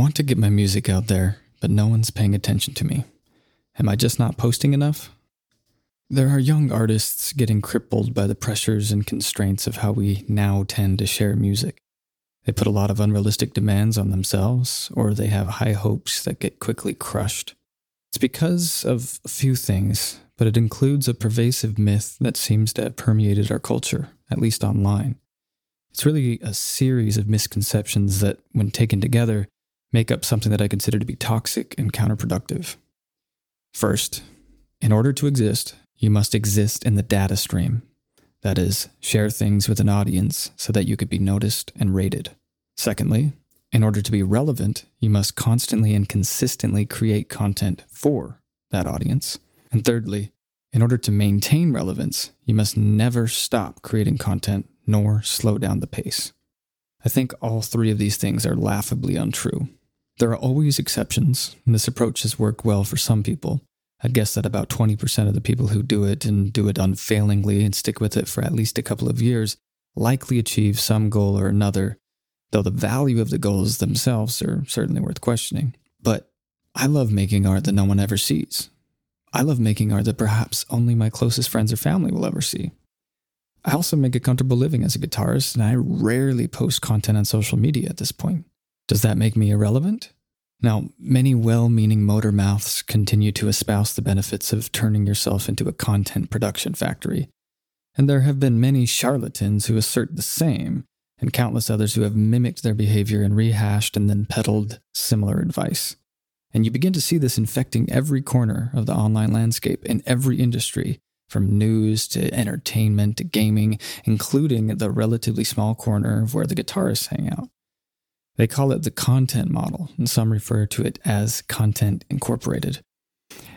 want to get my music out there, but no one's paying attention to me. Am I just not posting enough? There are young artists getting crippled by the pressures and constraints of how we now tend to share music. They put a lot of unrealistic demands on themselves, or they have high hopes that get quickly crushed. It's because of a few things, but it includes a pervasive myth that seems to have permeated our culture, at least online. It's really a series of misconceptions that, when taken together, make up something that I consider to be toxic and counterproductive. First, in order to exist, you must exist in the data stream. That is, share things with an audience so that you could be noticed and rated. Secondly, in order to be relevant, you must constantly and consistently create content for that audience. And thirdly, in order to maintain relevance, you must never stop creating content nor slow down the pace. I think all three of these things are laughably untrue. There are always exceptions, and this approach has worked well for some people, I'd guess that about 20% of the people who do it and do it unfailingly and stick with it for at least a couple of years likely achieve some goal or another, though the value of the goals themselves are certainly worth questioning. But I love making art that no one ever sees. I love making art that perhaps only my closest friends or family will ever see. I also make a comfortable living as a guitarist, and I rarely post content on social media at this point. Does that make me irrelevant? Now, many well meaning motor mouths continue to espouse the benefits of turning yourself into a content production factory. And there have been many charlatans who assert the same, and countless others who have mimicked their behavior and rehashed and then peddled similar advice. And you begin to see this infecting every corner of the online landscape in every industry, from news to entertainment to gaming, including the relatively small corner of where the guitarists hang out. They call it the content model, and some refer to it as content incorporated.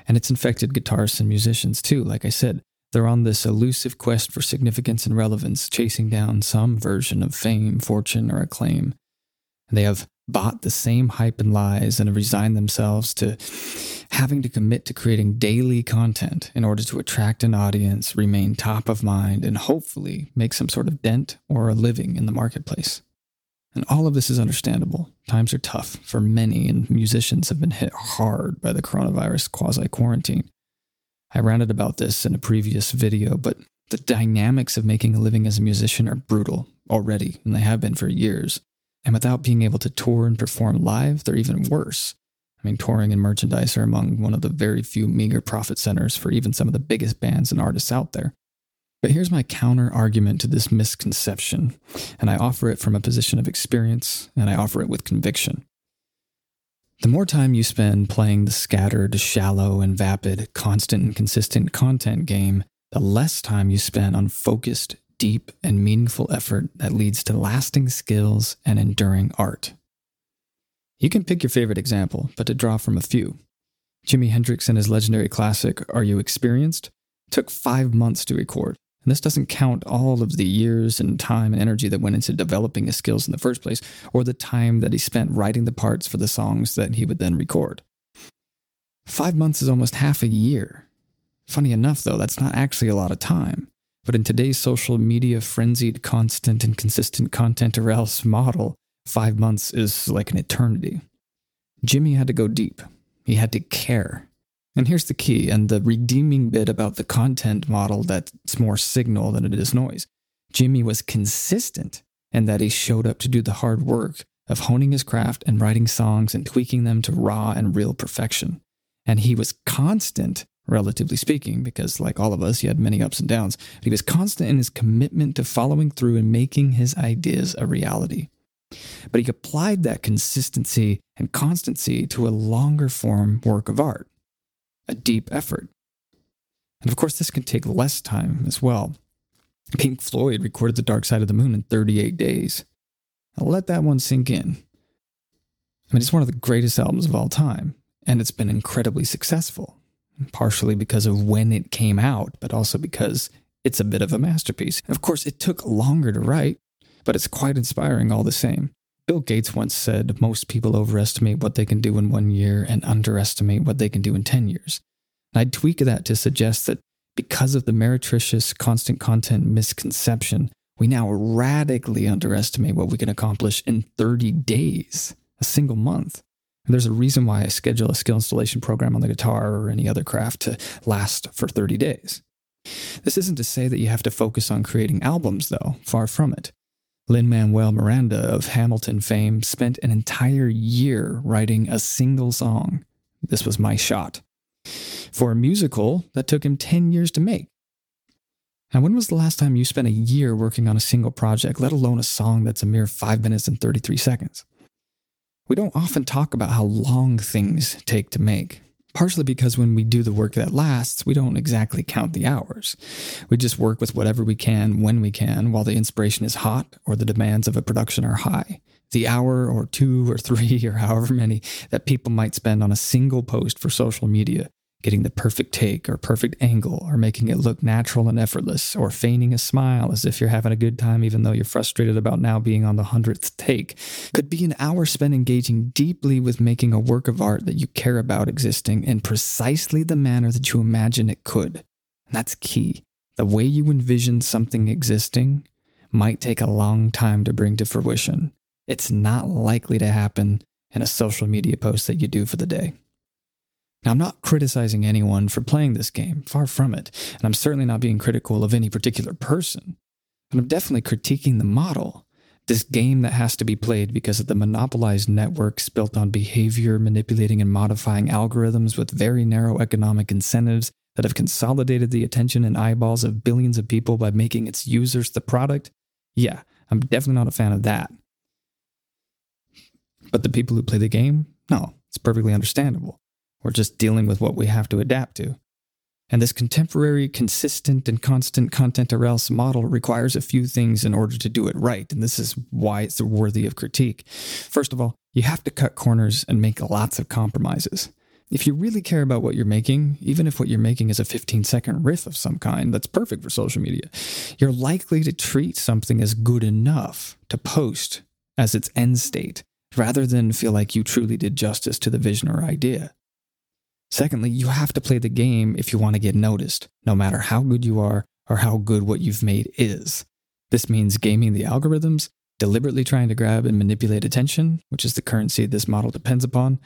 And it's infected guitarists and musicians too. Like I said, they're on this elusive quest for significance and relevance, chasing down some version of fame, fortune, or acclaim. They have bought the same hype and lies and have resigned themselves to having to commit to creating daily content in order to attract an audience, remain top of mind, and hopefully make some sort of dent or a living in the marketplace. And all of this is understandable. Times are tough for many, and musicians have been hit hard by the coronavirus quasi quarantine. I ranted about this in a previous video, but the dynamics of making a living as a musician are brutal already, and they have been for years. And without being able to tour and perform live, they're even worse. I mean, touring and merchandise are among one of the very few meager profit centers for even some of the biggest bands and artists out there. But here's my counter argument to this misconception, and I offer it from a position of experience, and I offer it with conviction. The more time you spend playing the scattered, shallow, and vapid, constant and consistent content game, the less time you spend on focused, deep, and meaningful effort that leads to lasting skills and enduring art. You can pick your favorite example, but to draw from a few. Jimi Hendrix and his legendary classic, Are You Experienced? took five months to record. And this doesn't count all of the years and time and energy that went into developing his skills in the first place, or the time that he spent writing the parts for the songs that he would then record. Five months is almost half a year. Funny enough, though, that's not actually a lot of time. But in today's social media frenzied, constant, and consistent content or else model, five months is like an eternity. Jimi had to go deep. He had to care. And here's the key and the redeeming bit about the content model that's more signal than it is noise. Jimi was consistent in that he showed up to do the hard work of honing his craft and writing songs and tweaking them to raw and real perfection. And he was constant, relatively speaking, because like all of us, he had many ups and downs. But he was constant in his commitment to following through and making his ideas a reality. But he applied that consistency and constancy to a longer form work of art a deep effort. And of course, this can take less time as well. Pink Floyd recorded The Dark Side of the Moon in 38 days. I'll let that one sink in. I mean, it's one of the greatest albums of all time, and it's been incredibly successful, partially because of when it came out, but also because it's a bit of a masterpiece. Of course, it took longer to write, but it's quite inspiring all the same. Bill Gates once said most people overestimate what they can do in one year and underestimate what they can do in 10 years. And I'd tweak that to suggest that because of the meretricious constant content misconception, we now radically underestimate what we can accomplish in 30 days, a single month. And there's a reason why I schedule a skill installation program on the guitar or any other craft to last for 30 days. This isn't to say that you have to focus on creating albums, though, far from it. Lin Manuel Miranda of Hamilton fame spent an entire year writing a single song. This was my shot. For a musical, that took him 10 years to make. Now, when was the last time you spent a year working on a single project, let alone a song that's a mere 5 minutes and 33 seconds? We don't often talk about how long things take to make, partially because when we do the work that lasts, we don't exactly count the hours. We just work with whatever we can when we can while the inspiration is hot or the demands of a production are high. The hour or two or three or however many that people might spend on a single post for social media getting the perfect take or perfect angle or making it look natural and effortless or feigning a smile as if you're having a good time even though you're frustrated about now being on the hundredth take could be an hour spent engaging deeply with making a work of art that you care about existing in precisely the manner that you imagine it could. And that's key. The way you envision something existing might take a long time to bring to fruition. It's not likely to happen in a social media post that you do for the day. Now, I'm not criticizing anyone for playing this game, far from it, and I'm certainly not being critical of any particular person. But I'm definitely critiquing the model. This game that has to be played because of the monopolized networks built on behavior, manipulating and modifying algorithms with very narrow economic incentives that have consolidated the attention and eyeballs of billions of people by making its users the product. Yeah, I'm definitely not a fan of that. But the people who play the game, no, it's perfectly understandable. We're just dealing with what we have to adapt to. And this contemporary, consistent, and constant content or else model requires a few things in order to do it right. And this is why it's worthy of critique. First of all, you have to cut corners and make lots of compromises. If you really care about what you're making, even if what you're making is a 15 second riff of some kind that's perfect for social media, you're likely to treat something as good enough to post as its end state rather than feel like you truly did justice to the vision or idea. Secondly, you have to play the game if you want to get noticed, no matter how good you are or how good what you've made is. This means gaming the algorithms, deliberately trying to grab and manipulate attention, which is the currency this model depends upon,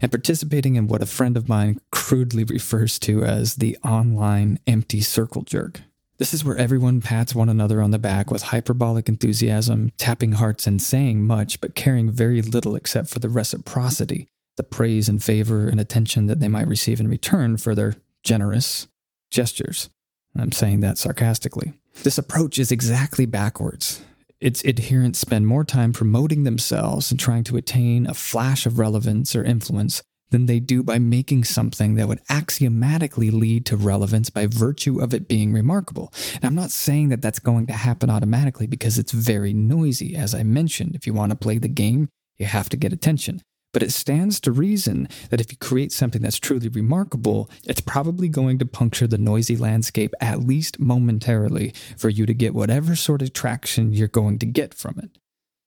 and participating in what a friend of mine crudely refers to as the online empty circle jerk. This is where everyone pats one another on the back with hyperbolic enthusiasm, tapping hearts and saying much, but caring very little except for the reciprocity the praise and favor and attention that they might receive in return for their generous gestures. I'm saying that sarcastically. This approach is exactly backwards. Its adherents spend more time promoting themselves and trying to attain a flash of relevance or influence than they do by making something that would axiomatically lead to relevance by virtue of it being remarkable. And I'm not saying that that's going to happen automatically because it's very noisy. As I mentioned, if you want to play the game, you have to get attention. But it stands to reason that if you create something that's truly remarkable, it's probably going to puncture the noisy landscape at least momentarily for you to get whatever sort of traction you're going to get from it.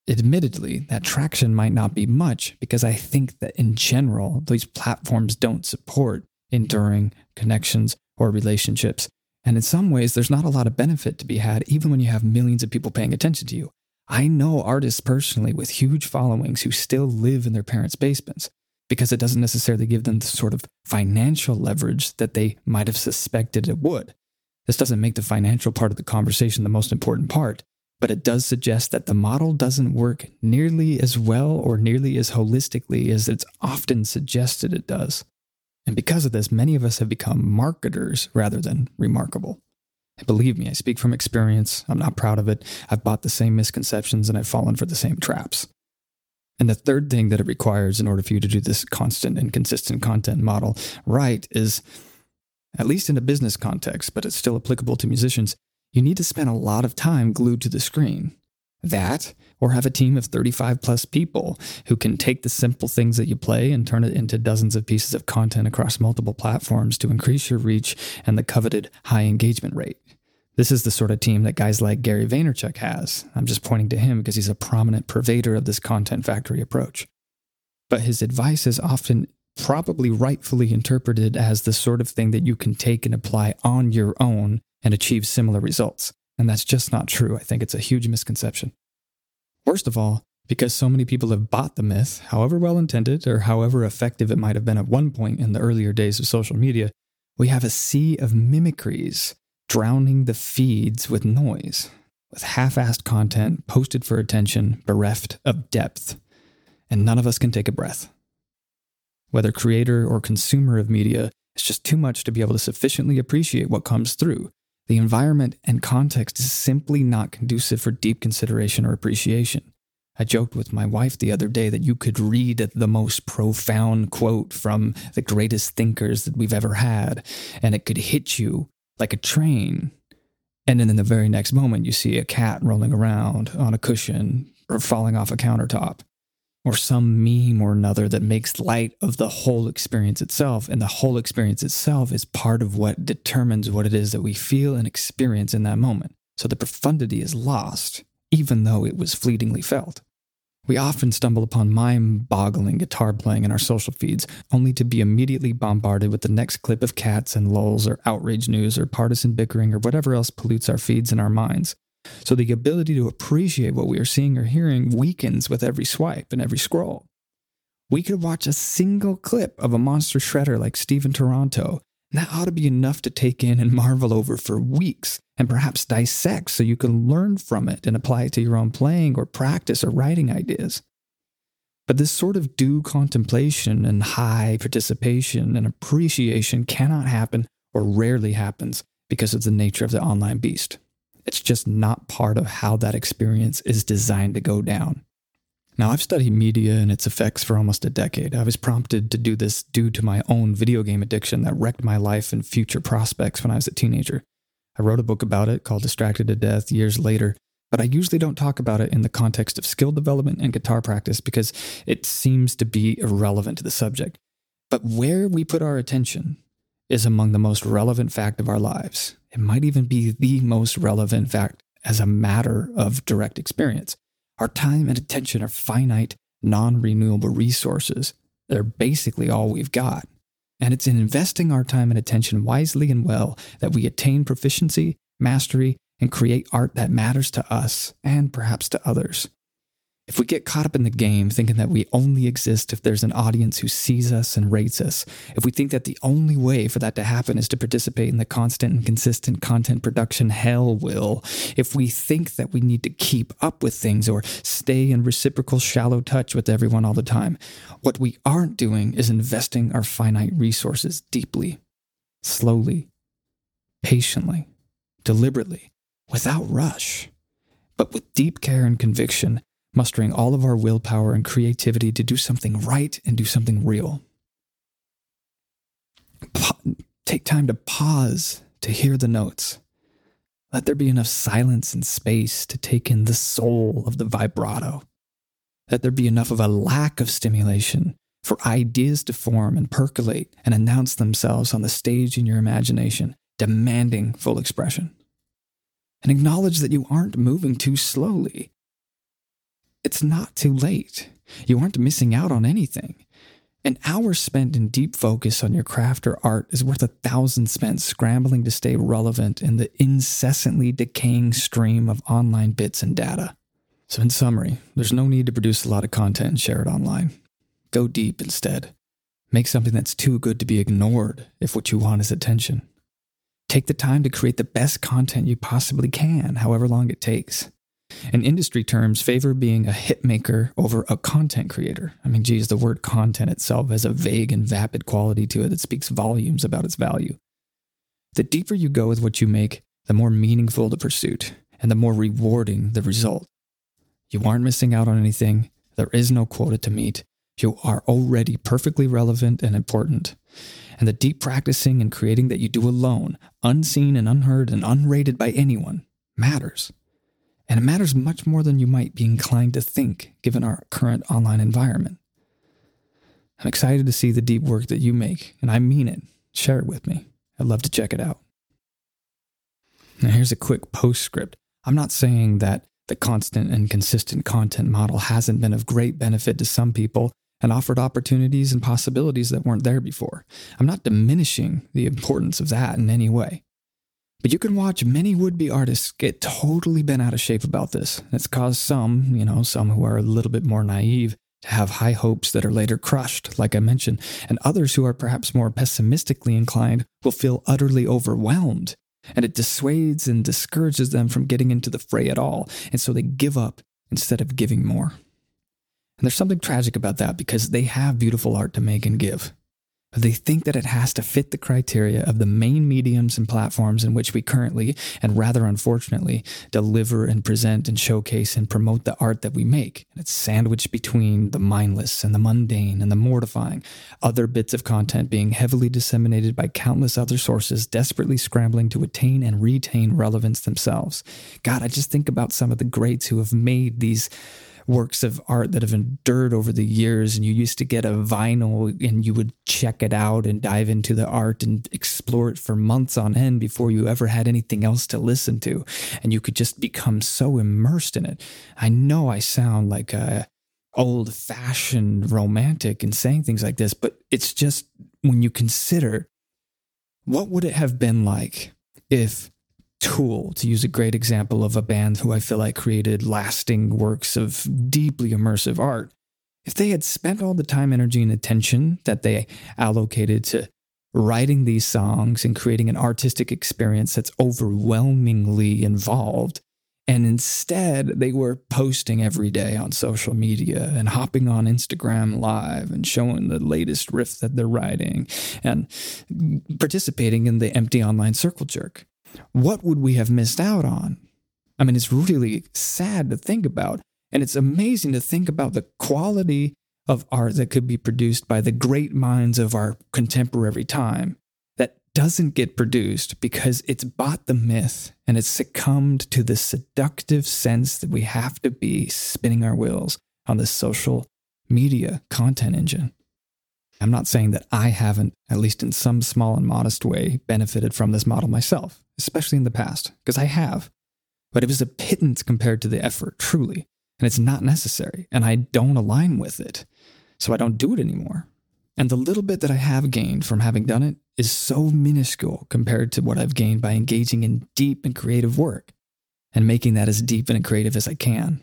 Admittedly, that traction might not be much because I think that in general, these platforms don't support enduring connections or relationships. And in some ways, there's not a lot of benefit to be had even when you have millions of people paying attention to you. I know artists personally with huge followings who still live in their parents' basements because it doesn't necessarily give them the sort of financial leverage that they might have suspected it would. This doesn't make the financial part of the conversation the most important part, but it does suggest that the model doesn't work nearly as well or nearly as holistically as it's often suggested it does. And because of this, many of us have become marketers rather than remarkable. Believe me, I speak from experience. I'm not proud of it. I've bought the same misconceptions and I've fallen for the same traps. And the third thing that it requires in order for you to do this constant and consistent content model right is, at least in a business context, but it's still applicable to musicians, you need to spend a lot of time glued to the screen. That, or have a team of 35 plus people who can take the simple things that you play and turn it into dozens of pieces of content across multiple platforms to increase your reach and the coveted high engagement rate. This is the sort of team that guys like Gary Vaynerchuk has. I'm just pointing to him because he's a prominent purveyor of this content factory approach. But his advice is often probably rightfully interpreted as the sort of thing that you can take and apply on your own and achieve similar results. And that's just not true. I think it's a huge misconception. Worst of all, Because so many people have bought the myth, however well intended or however effective it might have been at one point in the earlier days of social media, we have a sea of mimicries drowning the feeds with noise, with half assed content posted for attention, bereft of depth, and none of us can take a breath. Whether creator or consumer of media, it's just too much to be able to sufficiently appreciate what comes through. The environment and context is simply not conducive for deep consideration or appreciation. I joked with my wife the other day that you could read the most profound quote from the greatest thinkers that we've ever had, and it could hit you like a train. And then in the very next moment, you see a cat rolling around on a cushion or falling off a countertop, or some meme or another that makes light of the whole experience itself. And the whole experience itself is part of what determines what it is that we feel and experience in that moment. So the profundity is lost, even though it was fleetingly felt. We often stumble upon mind boggling guitar playing in our social feeds, only to be immediately bombarded with the next clip of cats and lulls or outrage news or partisan bickering or whatever else pollutes our feeds and our minds. So the ability to appreciate what we are seeing or hearing weakens with every swipe and every scroll. We could watch a single clip of a monster shredder like Stephen Taranto and that ought to be enough to take in and marvel over for weeks and perhaps dissect so you can learn from it and apply it to your own playing or practice or writing ideas. But this sort of due contemplation and high participation and appreciation cannot happen or rarely happens because of the nature of the online beast. It's just not part of how that experience is designed to go down. Now, I've studied media and its effects for almost a decade. I was prompted to do this due to my own video game addiction that wrecked my life and future prospects when I was a teenager. I wrote a book about it called Distracted to Death years later, but I usually don't talk about it in the context of skill development and guitar practice because it seems to be irrelevant to the subject. But where we put our attention is among the most relevant fact of our lives. It might even be the most relevant fact as a matter of direct experience. Our time and attention are finite, non renewable resources. They're basically all we've got. And it's in investing our time and attention wisely and well that we attain proficiency, mastery, and create art that matters to us and perhaps to others. If we get caught up in the game thinking that we only exist if there's an audience who sees us and rates us, if we think that the only way for that to happen is to participate in the constant and consistent content production hell will, if we think that we need to keep up with things or stay in reciprocal shallow touch with everyone all the time, what we aren't doing is investing our finite resources deeply, slowly, patiently, deliberately, without rush, but with deep care and conviction mustering all of our willpower and creativity to do something right and do something real. Pa- take time to pause to hear the notes. Let there be enough silence and space to take in the soul of the vibrato. Let there be enough of a lack of stimulation for ideas to form and percolate and announce themselves on the stage in your imagination, demanding full expression. And acknowledge that you aren't moving too slowly it's not too late. You aren't missing out on anything. An hour spent in deep focus on your craft or art is worth a thousand spent scrambling to stay relevant in the incessantly decaying stream of online bits and data. So, in summary, there's no need to produce a lot of content and share it online. Go deep instead. Make something that's too good to be ignored if what you want is attention. Take the time to create the best content you possibly can, however long it takes. In industry terms, favor being a hit maker over a content creator. I mean, geez, the word content itself has a vague and vapid quality to it that speaks volumes about its value. The deeper you go with what you make, the more meaningful the pursuit and the more rewarding the result. You aren't missing out on anything. There is no quota to meet. You are already perfectly relevant and important. And the deep practicing and creating that you do alone, unseen and unheard and unrated by anyone, matters. And it matters much more than you might be inclined to think, given our current online environment. I'm excited to see the deep work that you make, and I mean it. Share it with me. I'd love to check it out. Now, here's a quick postscript. I'm not saying that the constant and consistent content model hasn't been of great benefit to some people and offered opportunities and possibilities that weren't there before. I'm not diminishing the importance of that in any way. But you can watch many would be artists get totally bent out of shape about this. It's caused some, you know, some who are a little bit more naive to have high hopes that are later crushed, like I mentioned, and others who are perhaps more pessimistically inclined will feel utterly overwhelmed. And it dissuades and discourages them from getting into the fray at all. And so they give up instead of giving more. And there's something tragic about that because they have beautiful art to make and give. They think that it has to fit the criteria of the main mediums and platforms in which we currently, and rather unfortunately, deliver and present and showcase and promote the art that we make. And it's sandwiched between the mindless and the mundane and the mortifying, other bits of content being heavily disseminated by countless other sources, desperately scrambling to attain and retain relevance themselves. God, I just think about some of the greats who have made these works of art that have endured over the years. And you used to get a vinyl and you would check it out and dive into the art and explore it for months on end before you ever had anything else to listen to. And you could just become so immersed in it. I know I sound like a old fashioned romantic in saying things like this, but it's just when you consider what would it have been like if Tool, to use a great example of a band who I feel like created lasting works of deeply immersive art. If they had spent all the time, energy, and attention that they allocated to writing these songs and creating an artistic experience that's overwhelmingly involved, and instead they were posting every day on social media and hopping on Instagram live and showing the latest riff that they're writing and participating in the empty online circle jerk what would we have missed out on? I mean, it's really sad to think about. And it's amazing to think about the quality of art that could be produced by the great minds of our contemporary time that doesn't get produced because it's bought the myth and it's succumbed to the seductive sense that we have to be spinning our wheels on the social media content engine. I'm not saying that I haven't, at least in some small and modest way, benefited from this model myself, especially in the past, because I have. But it was a pittance compared to the effort, truly. And it's not necessary, and I don't align with it. So I don't do it anymore. And the little bit that I have gained from having done it is so minuscule compared to what I've gained by engaging in deep and creative work and making that as deep and creative as I can.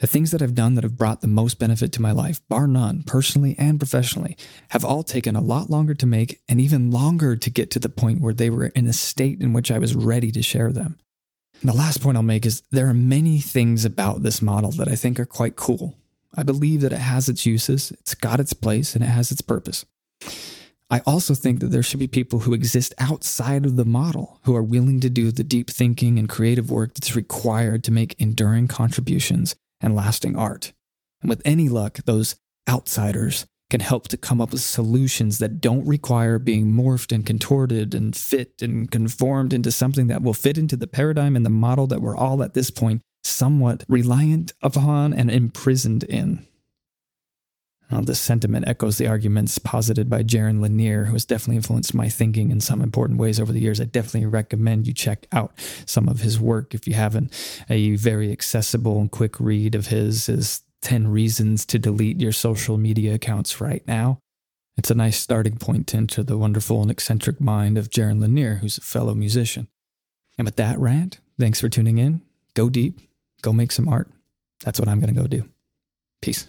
The things that I've done that have brought the most benefit to my life, bar none, personally and professionally, have all taken a lot longer to make and even longer to get to the point where they were in a state in which I was ready to share them. And the last point I'll make is there are many things about this model that I think are quite cool. I believe that it has its uses, it's got its place, and it has its purpose. I also think that there should be people who exist outside of the model who are willing to do the deep thinking and creative work that's required to make enduring contributions and lasting art. And with any luck, those outsiders can help to come up with solutions that don't require being morphed and contorted and fit and conformed into something that will fit into the paradigm and the model that we're all at this point somewhat reliant upon and imprisoned in. Uh, now, this sentiment echoes the arguments posited by Jaron Lanier, who has definitely influenced my thinking in some important ways over the years. I definitely recommend you check out some of his work if you haven't. A very accessible and quick read of his is 10 Reasons to Delete Your Social Media Accounts Right Now. It's a nice starting point into the wonderful and eccentric mind of Jaron Lanier, who's a fellow musician. And with that rant, thanks for tuning in. Go deep, go make some art. That's what I'm going to go do. Peace.